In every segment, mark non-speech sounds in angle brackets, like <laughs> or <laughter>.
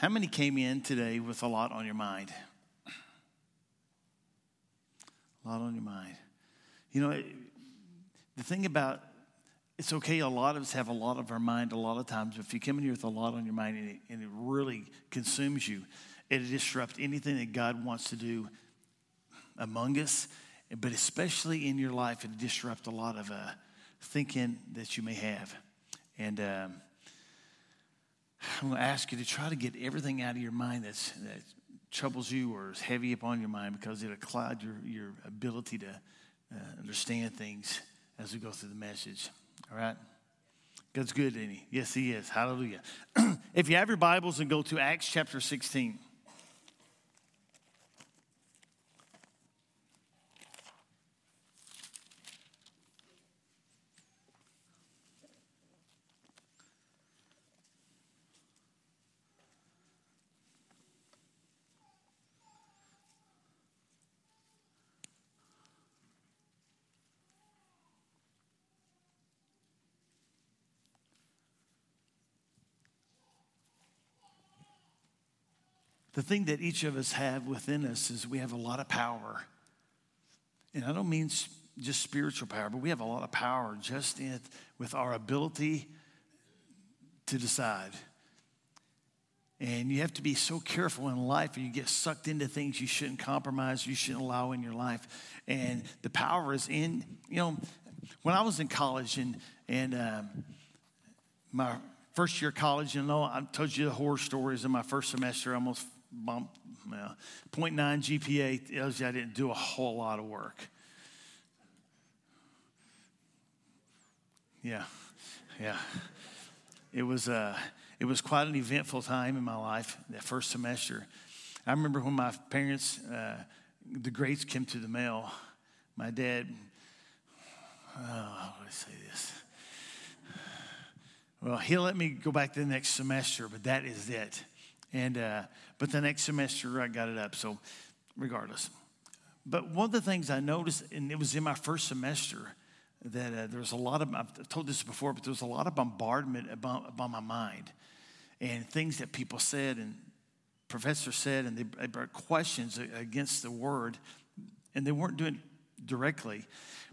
How many came in today with a lot on your mind? A lot on your mind. You know, the thing about it's okay, a lot of us have a lot of our mind a lot of times. If you come in here with a lot on your mind and it, and it really consumes you, it'll disrupt anything that God wants to do among us, but especially in your life, it'll disrupt a lot of uh, thinking that you may have. And um, I'm going to ask you to try to get everything out of your mind that's, that troubles you or is heavy upon your mind because it'll cloud your, your ability to uh, understand things as we go through the message. All right? God's good, he? Yes, he is. Hallelujah. <clears throat> if you have your Bibles and go to Acts chapter 16. The thing that each of us have within us is we have a lot of power. And I don't mean just spiritual power, but we have a lot of power just in, with our ability to decide. And you have to be so careful in life, or you get sucked into things you shouldn't compromise, you shouldn't allow in your life. And the power is in, you know, when I was in college and, and um, my first year of college, you know, I told you the horror stories in my first semester, almost bump, well, 0.9 GPA tells you I didn't do a whole lot of work. Yeah, yeah. It was, uh, it was quite an eventful time in my life, that first semester. I remember when my parents, uh, the grades came to the mail, my dad, oh, how do I say this? Well, he let me go back the next semester, but that is it. And, uh, but the next semester I got it up. So, regardless. But one of the things I noticed, and it was in my first semester, that uh, there was a lot of, I've told this before, but there was a lot of bombardment about, about my mind and things that people said and professors said, and they, they brought questions against the word, and they weren't doing directly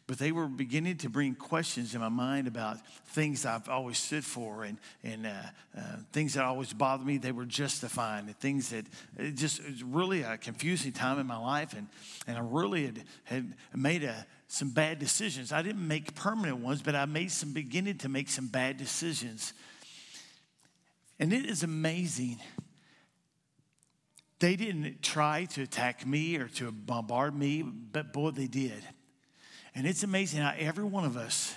but they were beginning to bring questions in my mind about things I've always stood for and, and uh, uh, things that always bothered me. They were justifying and things that it just it was really a confusing time in my life, and, and I really had, had made a, some bad decisions. I didn't make permanent ones, but I made some beginning to make some bad decisions. And it is amazing. They didn't try to attack me or to bombard me, but boy, they did. And it's amazing how every one of us,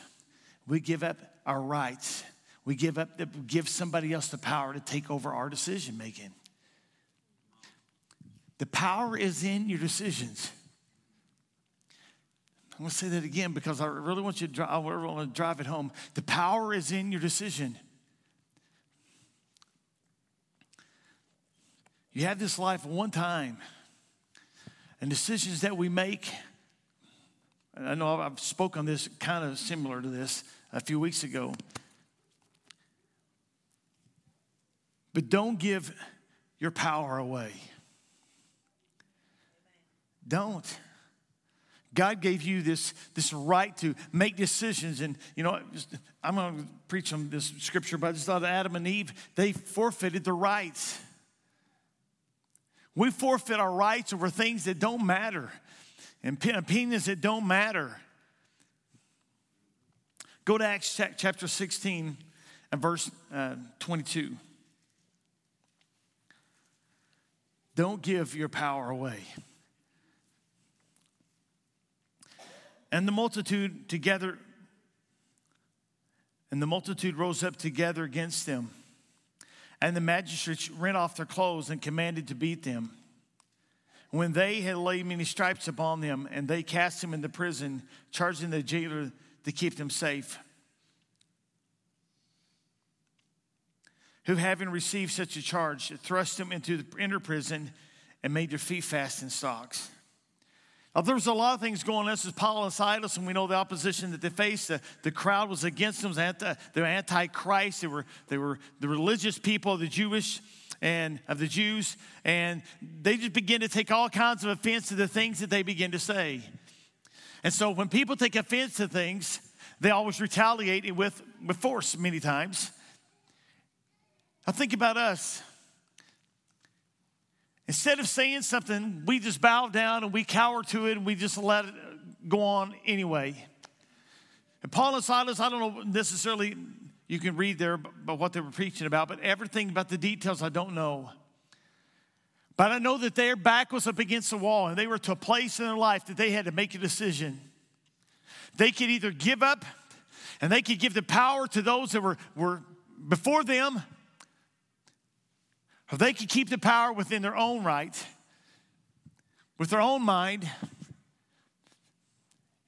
we give up our rights. We give up, the, give somebody else the power to take over our decision making. The power is in your decisions. I'm going to say that again because I really want you to drive, I want to drive it home. The power is in your decision. You have this life one time, and decisions that we make I know I've spoken on this kind of similar to this a few weeks ago. But don't give your power away. Don't. God gave you this, this right to make decisions. And, you know, I'm going to preach on this scripture, but I just thought Adam and Eve, they forfeited the rights. We forfeit our rights over things that don't matter and opinions that don't matter. Go to Acts chapter 16 and verse uh, 22. Don't give your power away. And the multitude together, and the multitude rose up together against them. And the magistrates rent off their clothes and commanded to beat them. When they had laid many stripes upon them, and they cast him into prison, charging the jailer to keep them safe. Who, having received such a charge, thrust him into the inner prison and made their feet fast in stocks. Now, there was a lot of things going on. This is Paul and Silas, and we know the opposition that they faced. The, the crowd was against them. They were anti, anti-Christ. They were, they were the religious people, the Jewish and of the Jews, and they just begin to take all kinds of offense to the things that they begin to say. And so when people take offense to things, they always retaliate with, with force many times. Now think about us. Instead of saying something, we just bow down and we cower to it and we just let it go on anyway. And Paul and Silas, I don't know necessarily, you can read there about what they were preaching about, but everything about the details I don't know. But I know that their back was up against the wall and they were to a place in their life that they had to make a decision. They could either give up and they could give the power to those that were, were before them, or they could keep the power within their own right, with their own mind,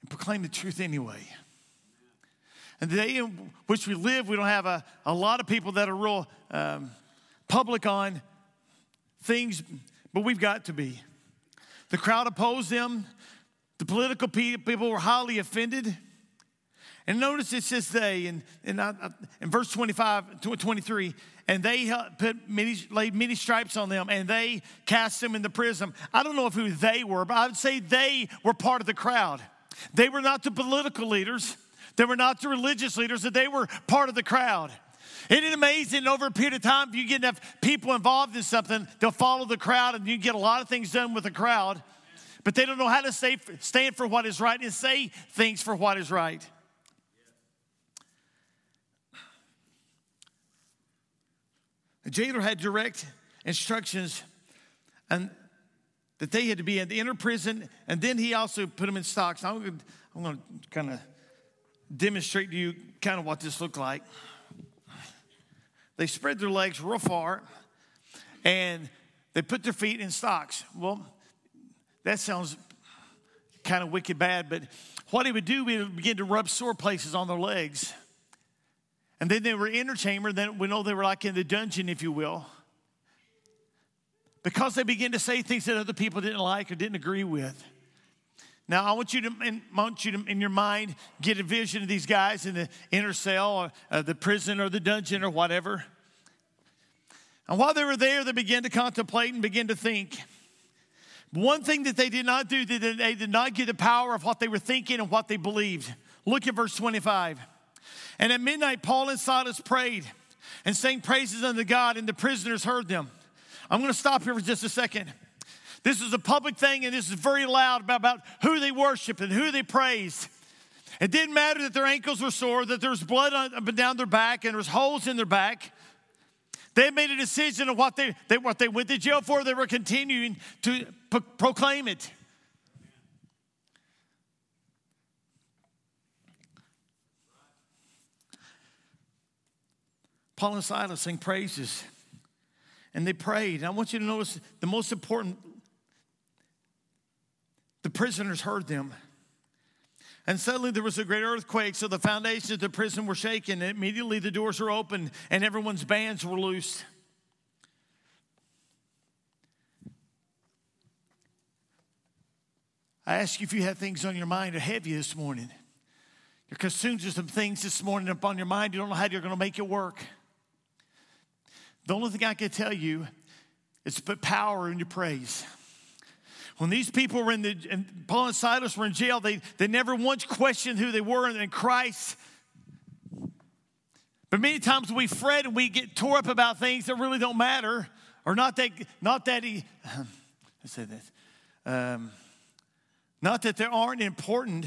and proclaim the truth anyway. And the day in which we live, we don't have a, a lot of people that are real um, public on things, but we've got to be. The crowd opposed them. The political people were highly offended. And notice it says they, in, in, in verse 25, 23, and they put many, laid many stripes on them, and they cast them in the prison. I don't know if who they were, but I would say they were part of the crowd. They were not the political leaders. They were not the religious leaders, that they were part of the crowd. Isn't it amazing over a period of time, if you get enough people involved in something, they'll follow the crowd and you get a lot of things done with the crowd, but they don't know how to stay, stand for what is right and say things for what is right. The jailer had direct instructions and that they had to be in the inner prison, and then he also put them in stocks. I'm going to kind of demonstrate to you kind of what this looked like. They spread their legs real far and they put their feet in stocks. Well, that sounds kind of wicked bad, but what he would do, he would begin to rub sore places on their legs. And then they were inner chamber, then we know they were like in the dungeon, if you will. Because they began to say things that other people didn't like or didn't agree with. Now, I want you to, I want you to, in your mind, get a vision of these guys in the inner cell or uh, the prison or the dungeon or whatever. And while they were there, they began to contemplate and begin to think. One thing that they did not do, that they did not get the power of what they were thinking and what they believed. Look at verse 25. And at midnight, Paul and Silas prayed and sang praises unto God, and the prisoners heard them. I'm going to stop here for just a second. This is a public thing, and this is very loud about, about who they worshiped and who they praised. It didn't matter that their ankles were sore, that there was blood up and down their back, and there was holes in their back. They made a decision of what they, they, what they went to jail for. They were continuing to pro- proclaim it. Paul and Silas sing praises and they prayed. And I want you to notice the most important the prisoners heard them. And suddenly there was a great earthquake, so the foundations of the prison were shaken. And immediately the doors were opened and everyone's bands were loosed. I ask you if you have things on your mind that are heavy this morning. You're consumed with some things this morning upon your mind. You don't know how you're going to make it work. The only thing I can tell you is put power in your praise. When these people were in the, and Paul and Silas were in jail, they, they never once questioned who they were in Christ. But many times we fret and we get tore up about things that really don't matter, or not that, not that he, <clears throat> let's say this, um, not that they aren't important,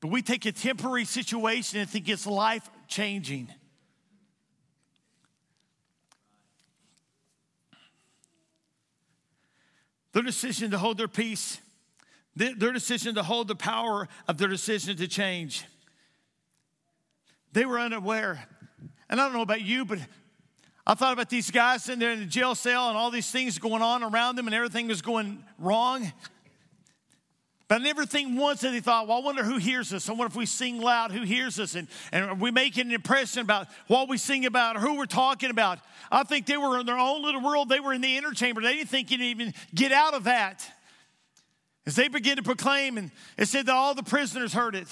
but we take a temporary situation and think it's life changing. Their decision to hold their peace, their decision to hold the power of their decision to change. They were unaware. And I don't know about you, but I thought about these guys sitting there in the jail cell and all these things going on around them and everything was going wrong. But I never think once that they thought, well, I wonder who hears us. I wonder if we sing loud, who hears us? And, and we make an impression about what we sing about or who we're talking about. I think they were in their own little world. They were in the inner chamber. They didn't think you'd even get out of that. As they began to proclaim, and it said that all the prisoners heard it.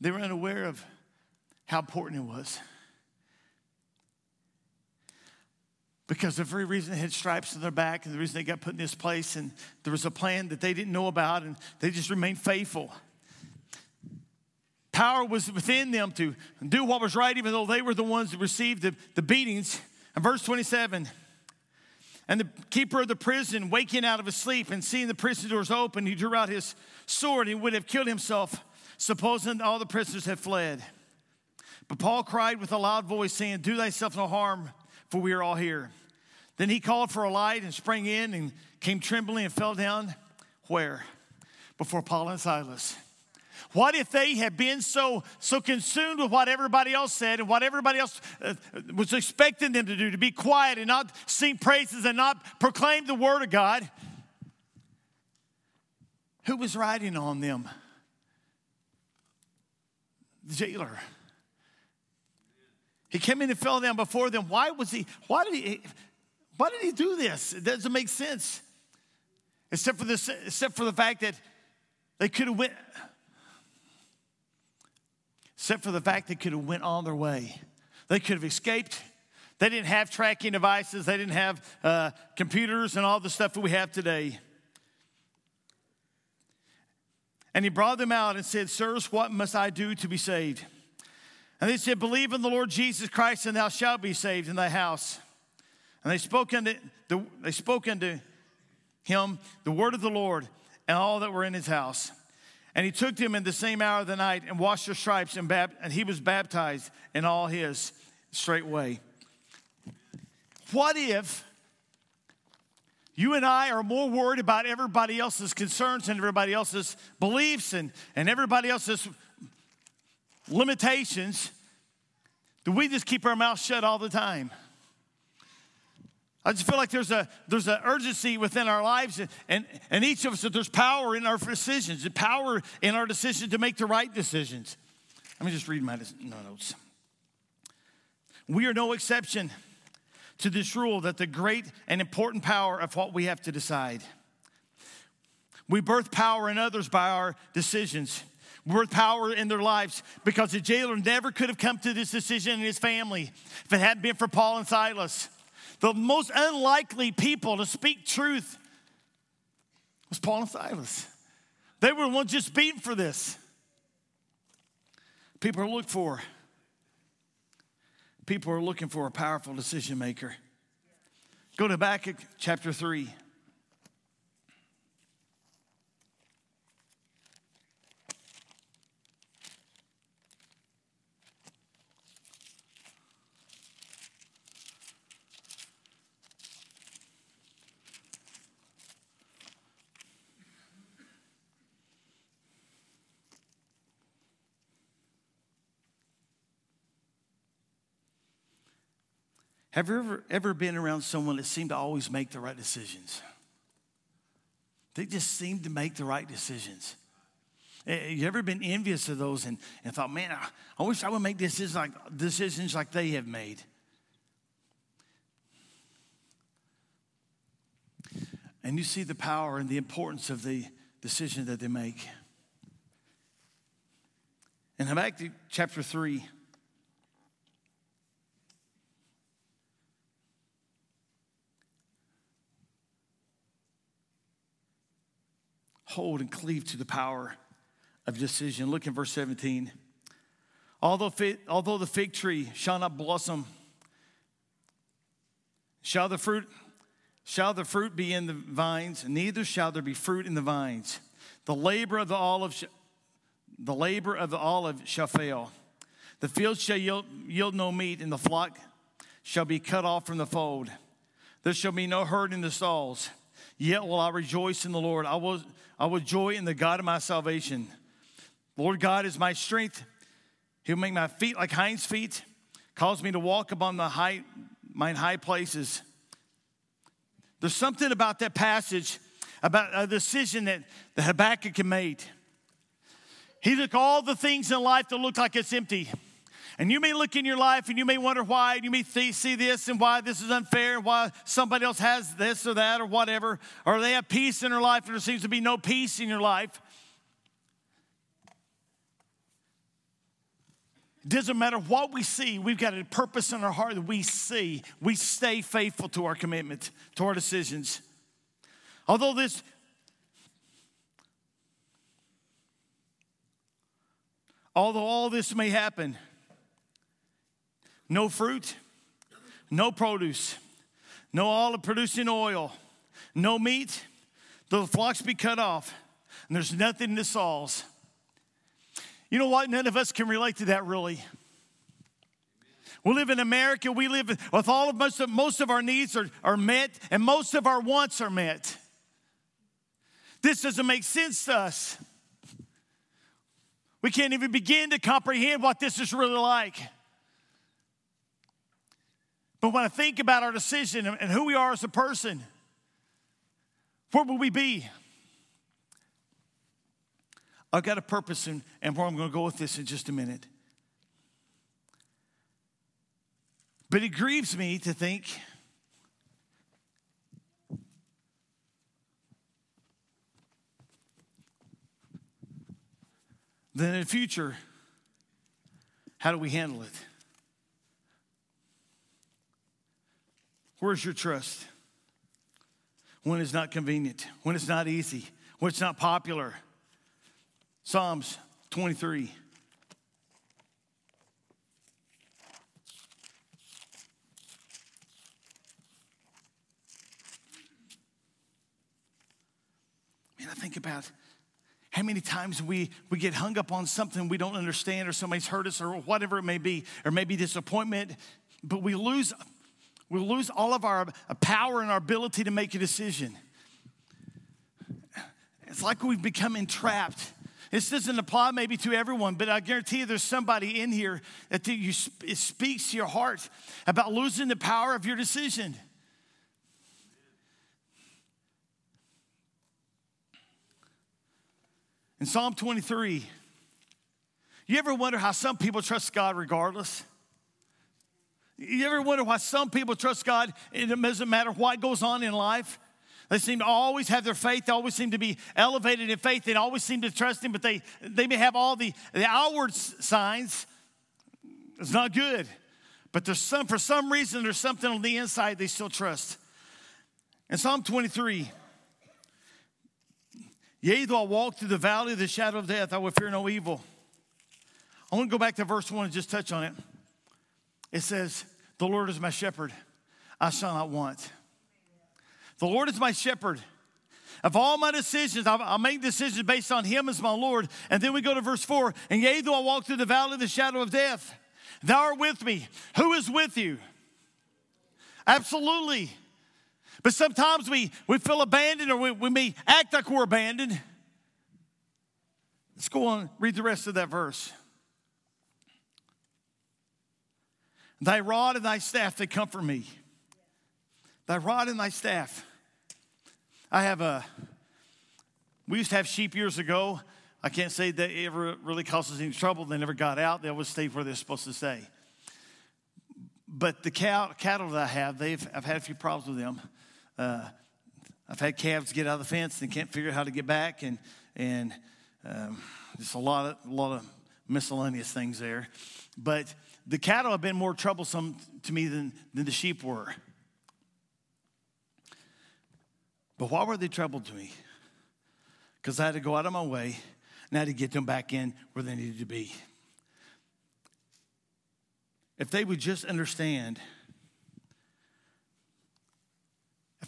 They were unaware of how important it was. Because the very reason they had stripes on their back and the reason they got put in this place, and there was a plan that they didn't know about, and they just remained faithful. Power was within them to do what was right, even though they were the ones that received the, the beatings. And verse 27 and the keeper of the prison, waking out of his sleep and seeing the prison doors open, he drew out his sword and would have killed himself, supposing all the prisoners had fled. But Paul cried with a loud voice, saying, Do thyself no harm, for we are all here. Then he called for a light and sprang in and came trembling and fell down. Where? Before Paul and Silas. What if they had been so, so consumed with what everybody else said and what everybody else uh, was expecting them to do, to be quiet and not sing praises and not proclaim the word of God? Who was riding on them? The jailer. He came in and fell down before them. Why was he, why did he, why did he do this? It doesn't make sense. Except for this, except for the fact that they could have went, except for the fact they could have went on their way. They could have escaped. They didn't have tracking devices. They didn't have uh, computers and all the stuff that we have today. And he brought them out and said, Sirs, what must I do to be saved? And they said, Believe in the Lord Jesus Christ, and thou shalt be saved in thy house. And they spoke unto, the, they spoke unto him the word of the Lord and all that were in his house. And he took them in the same hour of the night and washed their stripes, and, bab- and he was baptized in all his straightway. What if you and I are more worried about everybody else's concerns and everybody else's beliefs and, and everybody else's limitations do we just keep our mouth shut all the time? I just feel like there's a there's an urgency within our lives, and, and each of us that there's power in our decisions, power in our decision to make the right decisions. Let me just read my notes. We are no exception to this rule that the great and important power of what we have to decide. We birth power in others by our decisions worth power in their lives because the jailer never could have come to this decision in his family if it hadn't been for Paul and Silas. The most unlikely people to speak truth was Paul and Silas. They were the ones just beaten for this. People are looking for people are looking for a powerful decision maker. Go to Habakkuk chapter 3. Have you ever, ever been around someone that seemed to always make the right decisions? They just seemed to make the right decisions. Eh, eh, you ever been envious of those and, and thought, man, I, I wish I would make decisions like, decisions like they have made? And you see the power and the importance of the decision that they make. In Habakkuk chapter 3, hold and cleave to the power of decision. Look in verse 17. Although, although the fig tree shall not blossom, shall the fruit shall the fruit be in the vines, neither shall there be fruit in the vines. The labor of the olive, the labor of the olive shall fail. The field shall yield, yield no meat, and the flock shall be cut off from the fold. There shall be no herd in the stalls. Yet will I rejoice in the Lord. I will, I will joy in the God of my salvation. Lord God is my strength. He'll make my feet like hinds' feet, cause me to walk upon the high, mine high places. There's something about that passage, about a decision that, that Habakkuk made. He took all the things in life that look like it's empty. And you may look in your life and you may wonder why, and you may th- see this and why this is unfair, and why somebody else has this or that or whatever, or they have peace in their life and there seems to be no peace in your life. It doesn't matter what we see, we've got a purpose in our heart that we see. We stay faithful to our commitment, to our decisions. Although this although all this may happen, no fruit, no produce, no olive producing oil, no meat, the flocks be cut off, and there's nothing to stalls. You know what? None of us can relate to that really. We live in America. We live with all of most of, most of our needs are, are met and most of our wants are met. This doesn't make sense to us. We can't even begin to comprehend what this is really like. But when I think about our decision and who we are as a person, where will we be? I've got a purpose and, and where I'm going to go with this in just a minute. But it grieves me to think that in the future, how do we handle it? Where's your trust? When it's not convenient, when it's not easy, when it's not popular. Psalms 23. Man, I think about how many times we, we get hung up on something we don't understand, or somebody's hurt us, or whatever it may be, or maybe disappointment, but we lose, we lose all of our uh, power and our ability to make a decision. It's like we've become entrapped. This doesn't apply maybe to everyone, but I guarantee you there's somebody in here that you, it speaks to your heart about losing the power of your decision. In Psalm 23, you ever wonder how some people trust God regardless? You ever wonder why some people trust God? It doesn't matter what goes on in life. They seem to always have their faith. They always seem to be elevated in faith. They always seem to trust Him, but they, they may have all the, the outward signs. It's not good. But there's some, for some reason, there's something on the inside they still trust. In Psalm 23, Yea, though I walk through the valley of the shadow of death, I will fear no evil. I want to go back to verse 1 and just touch on it. It says, The Lord is my shepherd, I shall not want. The Lord is my shepherd. Of all my decisions, I'll make decisions based on Him as my Lord. And then we go to verse 4 And yea, though I walk through the valley of the shadow of death, thou art with me. Who is with you? Absolutely. But sometimes we, we feel abandoned or we, we may act like we're abandoned. Let's go on, read the rest of that verse. Thy rod and thy staff, they comfort me. Thy rod and thy staff. I have a, we used to have sheep years ago. I can't say that it ever really caused us any trouble. They never got out, they always stayed where they're supposed to stay. But the cow, cattle that I have, they've, I've had a few problems with them. Uh, I've had calves get out of the fence and can't figure out how to get back, and and um, just a lot of a lot of miscellaneous things there. But the cattle have been more troublesome to me than, than the sheep were. But why were they troubled to me? Because I had to go out of my way and I had to get them back in where they needed to be. If they would just understand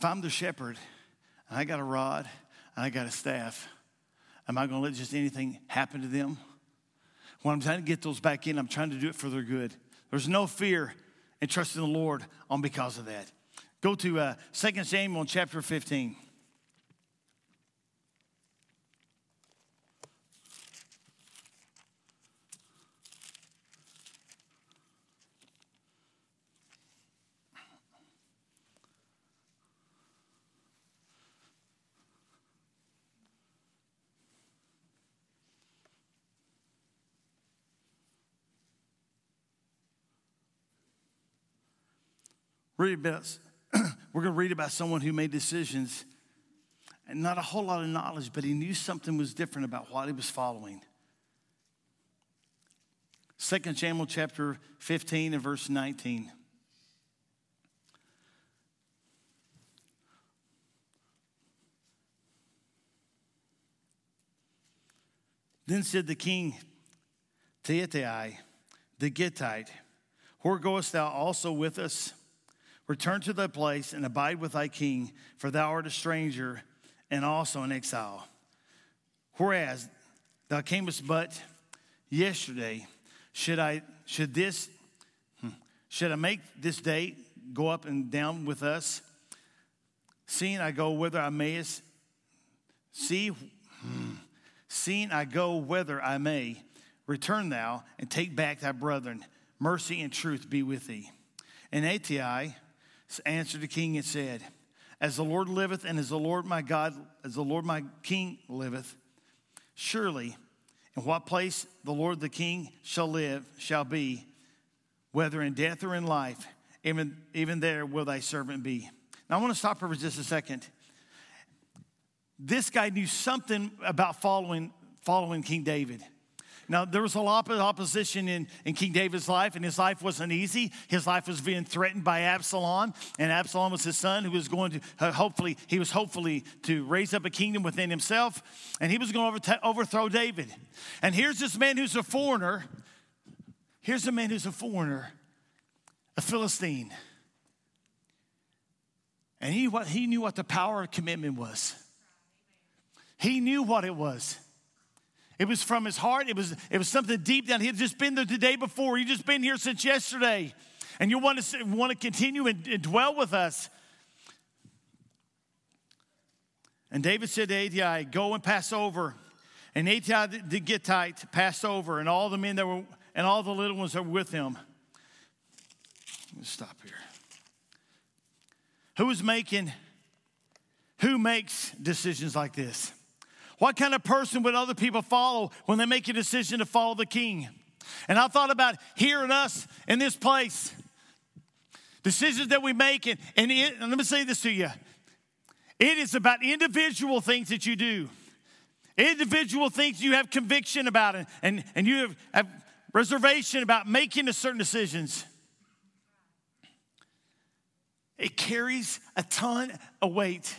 If I'm the shepherd and I got a rod and I got a staff, am I going to let just anything happen to them? When I'm trying to get those back in, I'm trying to do it for their good. There's no fear in trusting the Lord on because of that. Go to uh, 2 Samuel chapter 15. Read about, <clears throat> we're going to read about someone who made decisions and not a whole lot of knowledge, but he knew something was different about what he was following. Second Samuel chapter 15 and verse 19. Then said the king to Ittai, the Gittite, Where goest thou also with us? Return to thy place and abide with thy king, for thou art a stranger and also an exile. Whereas thou camest but yesterday, should I should this hmm, should I make this day go up and down with us? Seeing I go whither I mayest see. Hmm, Seeing I go whither I may, return thou and take back thy brethren. Mercy and truth be with thee. And Ittai answered the king and said, As the Lord liveth, and as the Lord my God, as the Lord my king liveth, surely in what place the Lord the king shall live shall be, whether in death or in life, even, even there will thy servant be. Now I want to stop here for just a second this guy knew something about following, following King David. Now, there was a lot of opposition in, in King David's life, and his life wasn't easy. His life was being threatened by Absalom, and Absalom was his son who was going to, uh, hopefully, he was hopefully to raise up a kingdom within himself, and he was going to overthrow David. And here's this man who's a foreigner. Here's a man who's a foreigner, a Philistine. And he, what, he knew what the power of commitment was. He knew what it was. It was from his heart. It was, it was something deep down. He had just been there the day before. He'd just been here since yesterday. And you want to, want to continue and, and dwell with us. And David said to Ittai, Go and pass over. And Ittai the Gittite passed over, and all the men that were, and all the little ones that were with him. Let's stop here. Who is making, who makes decisions like this? What kind of person would other people follow when they make a decision to follow the king? And I thought about hearing us in this place. Decisions that we make, and, and, it, and let me say this to you it is about individual things that you do, individual things you have conviction about, and, and, and you have, have reservation about making a certain decisions. It carries a ton of weight.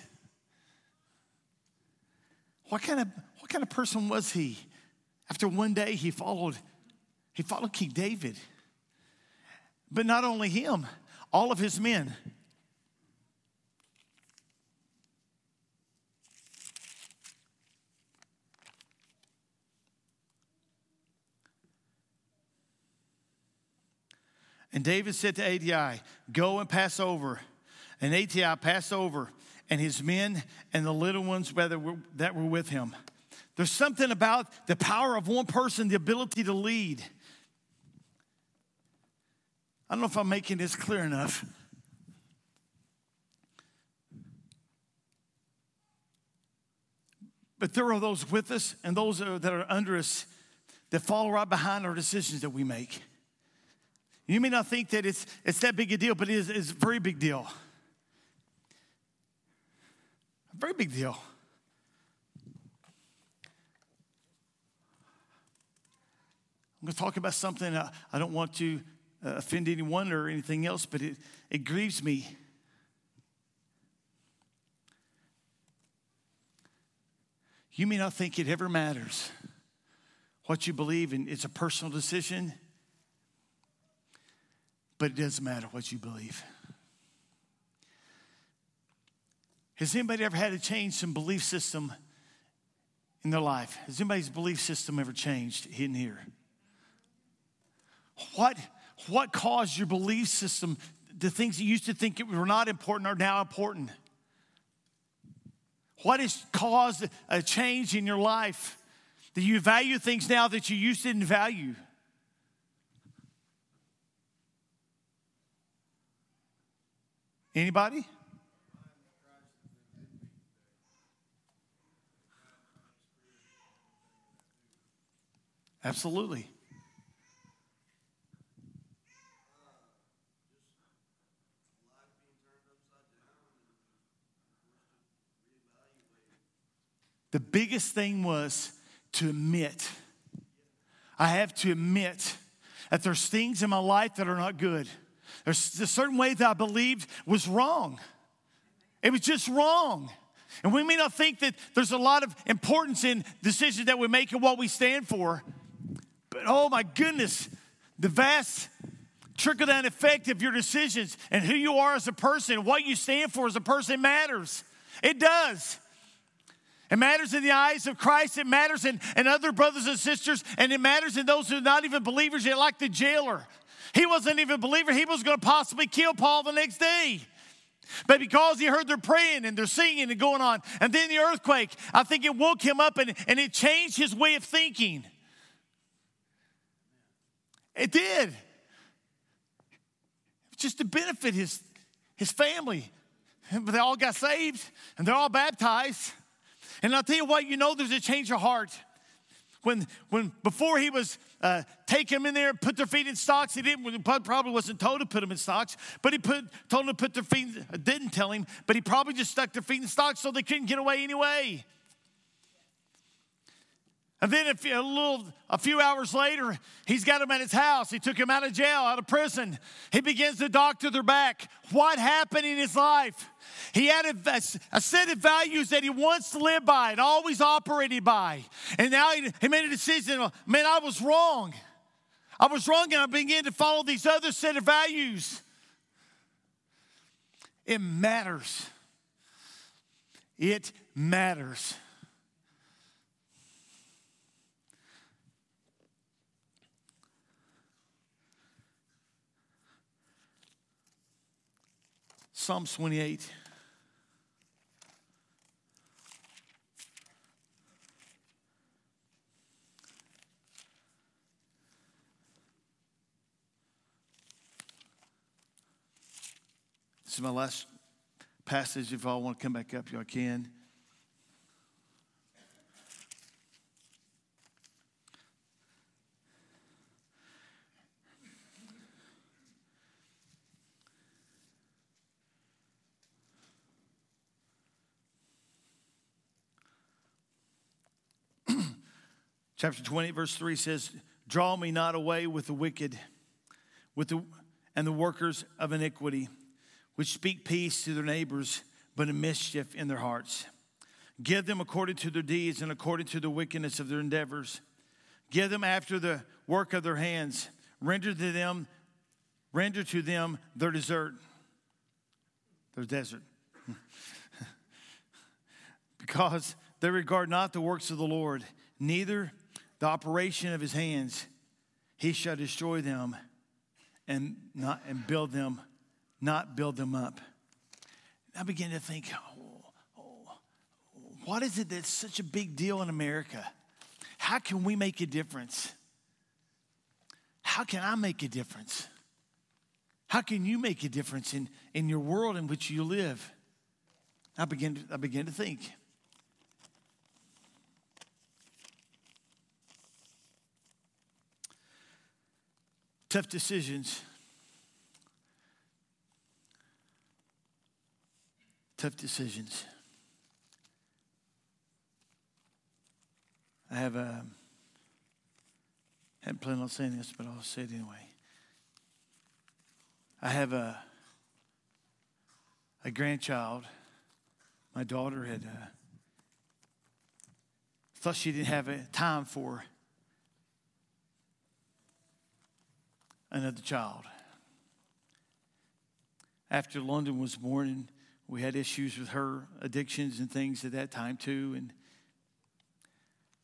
What kind of, what kind of person was he? After one day, he followed, he followed King David. But not only him, all of his men. And David said to Ittai, Go and pass over. And Ittai passed over and his men and the little ones that were with him. There's something about the power of one person, the ability to lead. I don't know if I'm making this clear enough. But there are those with us and those that are under us that follow right behind our decisions that we make. You may not think that it's, it's that big a deal, but it is, it's a very big deal. Very big deal. I'm going to talk about something I, I don't want to uh, offend anyone or anything else, but it, it grieves me. You may not think it ever matters what you believe, and it's a personal decision, but it does matter what you believe. Has anybody ever had to change some belief system in their life? Has anybody's belief system ever changed in here? What, what caused your belief system, the things you used to think were not important are now important? What has caused a change in your life that you value things now that you used to didn't value? Anybody? Absolutely. The biggest thing was to admit. I have to admit that there's things in my life that are not good. There's a certain way that I believed was wrong. It was just wrong. And we may not think that there's a lot of importance in decisions that we make and what we stand for. Oh my goodness, the vast trickle down effect of your decisions and who you are as a person, what you stand for as a person matters. It does. It matters in the eyes of Christ. It matters in, in other brothers and sisters. And it matters in those who are not even believers yet, like the jailer. He wasn't even a believer. He was going to possibly kill Paul the next day. But because he heard they're praying and they're singing and going on, and then the earthquake, I think it woke him up and, and it changed his way of thinking. It did. Just to benefit his, his family. But they all got saved and they're all baptized. And I'll tell you what, you know there's a change of heart. When, when before he was uh, take them in there and put their feet in stocks. He didn't Bud probably wasn't told to put them in stocks, but he put told them to put their feet. Didn't tell him, but he probably just stuck their feet in stocks so they couldn't get away anyway. And then a few, a little, a few hours later, he's got him at his house. He took him out of jail, out of prison. He begins to doctor their back. What happened in his life? He had a, a, set of values that he wants to live by and always operated by. And now he, he made a decision, man, I was wrong. I was wrong, and I began to follow these other set of values. It matters. It matters. Psalm 28. This is my last passage. If y'all want to come back up, y'all can. Chapter 20, verse 3 says, Draw me not away with the wicked with the, and the workers of iniquity which speak peace to their neighbors, but a mischief in their hearts. Give them according to their deeds and according to the wickedness of their endeavors. Give them after the work of their hands. Render to them, render to them their desert, their desert. <laughs> because they regard not the works of the Lord, neither the operation of his hands. He shall destroy them and not and build them not build them up. I began to think, oh, oh, what is it that's such a big deal in America? How can we make a difference? How can I make a difference? How can you make a difference in, in your world in which you live? I began to, I began to think. Tough decisions tough decisions. I have a, I hadn't planned on saying this, but I'll say it anyway. I have a, a grandchild. My daughter had uh, thought she didn't have time for another child. After London was born, we had issues with her addictions and things at that time too. And,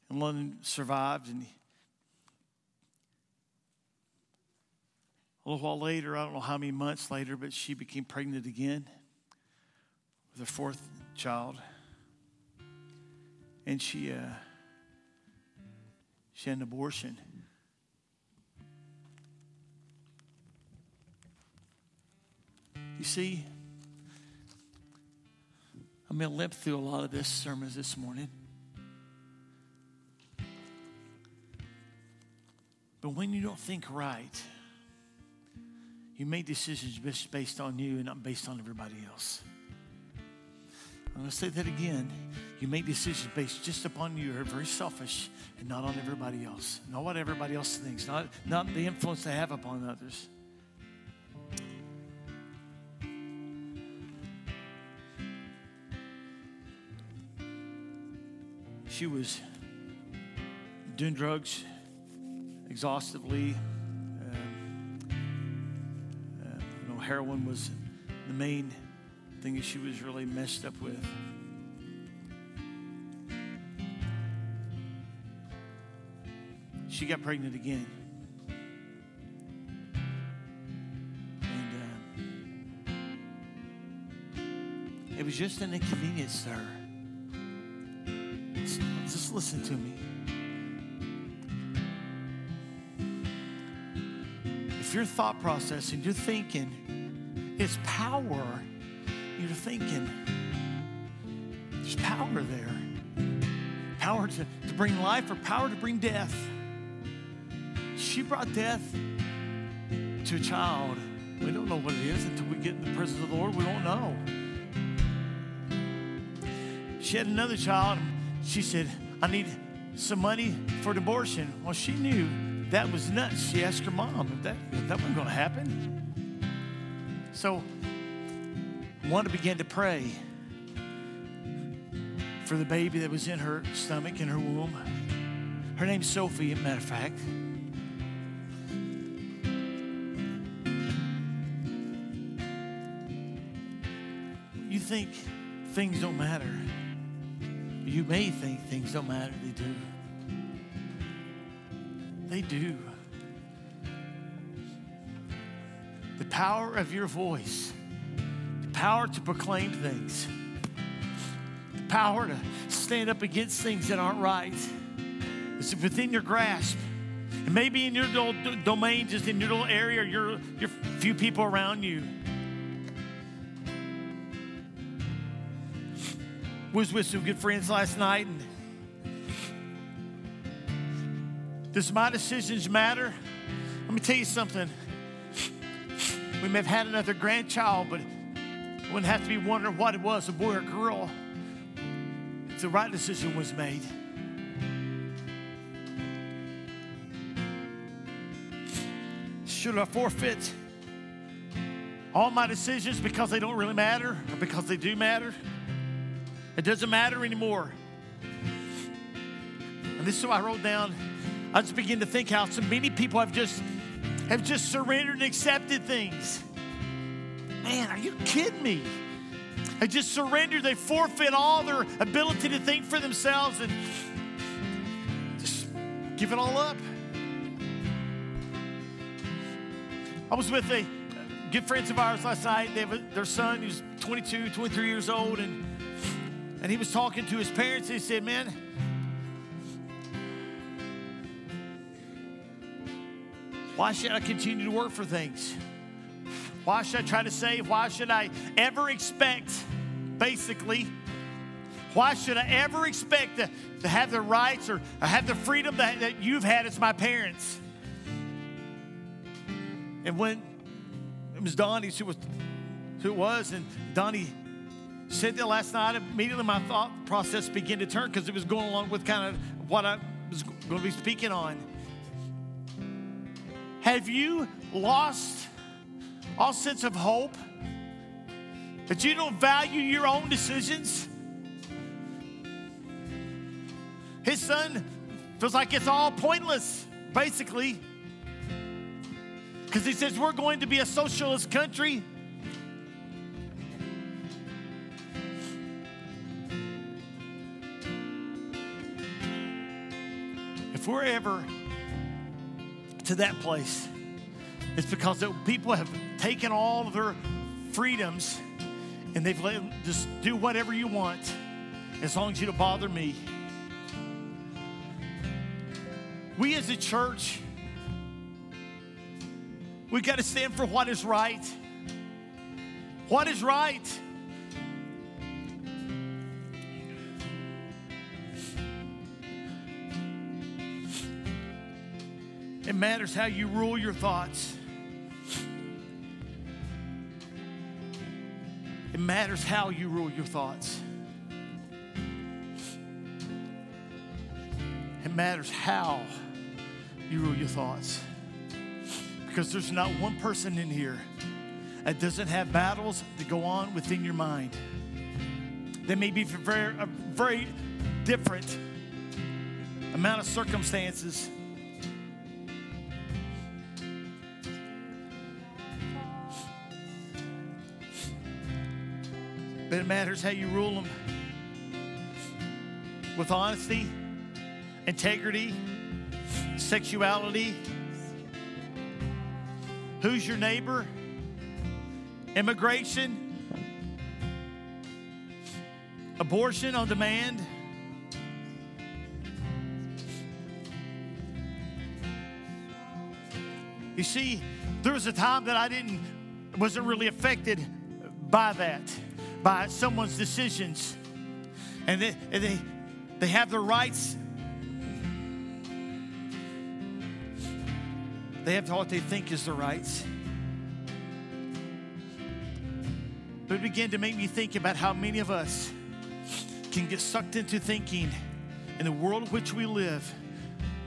and London survived. And a little while later, I don't know how many months later, but she became pregnant again with her fourth child. And she, uh, she had an abortion. You see, I'm going to limp through a lot of this sermons this morning. But when you don't think right, you make decisions based on you and not based on everybody else. I'm going to say that again. You make decisions based just upon you. You're very selfish and not on everybody else. Not what everybody else thinks, not, not the influence they have upon others. She was doing drugs exhaustively. Um, uh, you know, heroin was the main thing that she was really messed up with. She got pregnant again. And uh, it was just an inconvenience her. Listen to me. If your thought process and your thinking is power, you're thinking, there's power there. Power to, to bring life or power to bring death. She brought death to a child. We don't know what it is until we get in the presence of the Lord. We don't know. She had another child. She said, I need some money for an abortion. Well, she knew that was nuts. She asked her mom if that, if that wasn't going to happen. So, Wanda began to pray for the baby that was in her stomach, in her womb. Her name's Sophie, as a matter of fact. You think things don't matter. You may think things don't matter, they do. They do. The power of your voice, the power to proclaim things, the power to stand up against things that aren't right is within your grasp. And maybe in your little domain, just in your little area, your, your few people around you. Was with some good friends last night and does my decisions matter? Let me tell you something. We may have had another grandchild but wouldn't have to be wondering what it was a boy or girl if the right decision was made. Should i forfeit all my decisions because they don't really matter or because they do matter it doesn't matter anymore. And this is what I wrote down. I just begin to think how so many people have just have just surrendered and accepted things. Man, are you kidding me? They just surrender, they forfeit all their ability to think for themselves and just give it all up. I was with a good friends of ours last night. They have a, their son who's 22, 23 years old, and and he was talking to his parents. And he said, Man, why should I continue to work for things? Why should I try to save? Why should I ever expect, basically, why should I ever expect to, to have the rights or, have the freedom that, that you've had as my parents? And when it was Donnie who was who it was, and Donnie said that last night. Immediately, my thought process began to turn because it was going along with kind of what I was going to be speaking on. Have you lost all sense of hope? That you don't value your own decisions? His son feels like it's all pointless, basically. Because he says, We're going to be a socialist country. We're ever to that place, it's because people have taken all their freedoms and they've let them just do whatever you want as long as you don't bother me. We as a church, we got to stand for what is right. What is right? It matters how you rule your thoughts. It matters how you rule your thoughts. It matters how you rule your thoughts. Because there's not one person in here that doesn't have battles that go on within your mind. They may be very, very different amount of circumstances But it matters how you rule them with honesty, integrity, sexuality. Who's your neighbor? Immigration, abortion on demand. You see, there was a time that I didn't, wasn't really affected by that, by someone's decisions. And they, and they, they have their rights. They have what they think is their rights. But it began to make me think about how many of us can get sucked into thinking in the world in which we live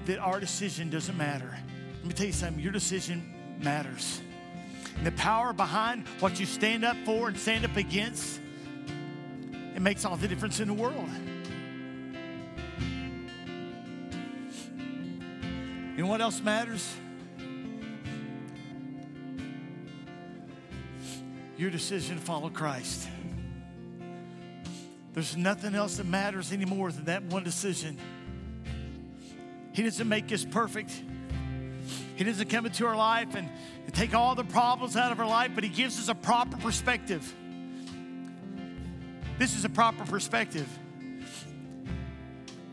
that our decision doesn't matter. Let me tell you something your decision matters. And the power behind what you stand up for and stand up against, it makes all the difference in the world. Know what else matters? Your decision to follow Christ. There's nothing else that matters anymore than that one decision. He doesn't make us perfect. He doesn't come into our life and, and take all the problems out of our life, but He gives us a proper perspective. This is a proper perspective.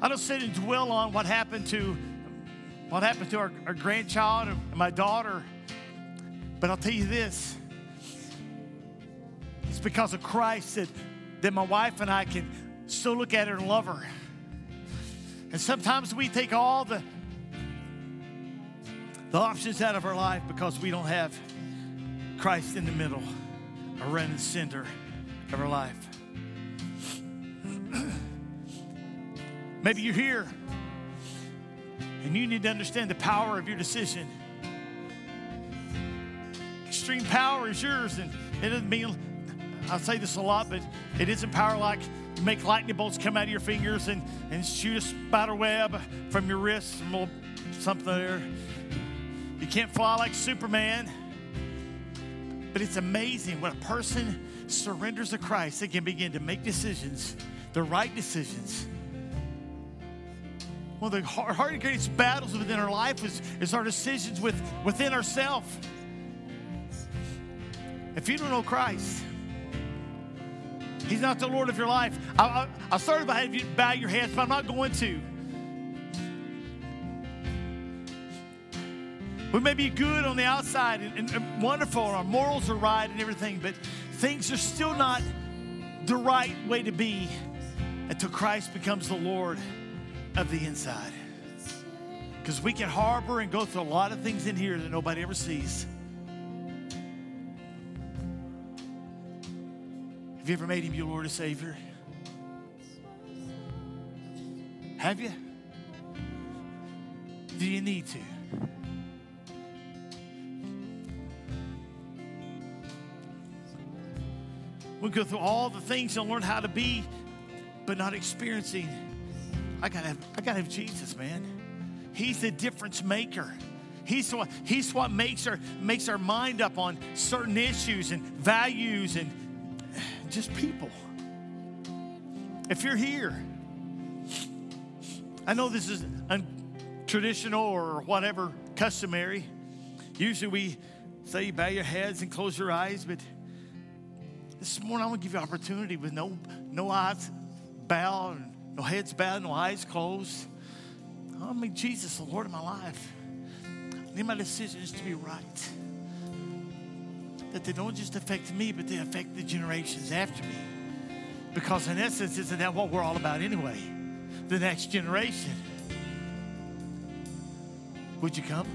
I don't sit and dwell on what happened to what happened to our, our grandchild and my daughter, but I'll tell you this. It's because of Christ that, that my wife and I can still look at her and love her. And sometimes we take all the, the options out of our life because we don't have Christ in the middle, a running center of our life. Maybe you're here and you need to understand the power of your decision. Extreme power is yours, and it doesn't mean I say this a lot, but it isn't power like make lightning bolts come out of your fingers and, and shoot a spider web from your wrist, something there. You can't fly like Superman. But it's amazing when a person surrenders to Christ, they can begin to make decisions, the right decisions. One of the hard, greatest battles within our life is, is our decisions with, within ourselves. If you don't know Christ, He's not the Lord of your life. I, I, I started by having you bow your heads, but I'm not going to. We may be good on the outside and, and, and wonderful, and our morals are right and everything, but things are still not the right way to be until Christ becomes the Lord of the inside. Because we can harbor and go through a lot of things in here that nobody ever sees. Have you ever made him your Lord and Savior? Have you? Do you need to? We go through all the things and learn how to be, but not experiencing. I gotta have, I gotta have Jesus, man. He's the difference maker. He's what, he's what makes our makes our mind up on certain issues and values and just people. If you're here, I know this is untraditional or whatever, customary. Usually we say you bow your heads and close your eyes, but this morning I want to give you opportunity with no, no eyes bowed, no heads bowed, no eyes closed. I mean, Jesus, the Lord of my life. I need my decisions to be right that they don't just affect me, but they affect the generations after me. Because in essence, isn't that what we're all about anyway? The next generation. Would you come?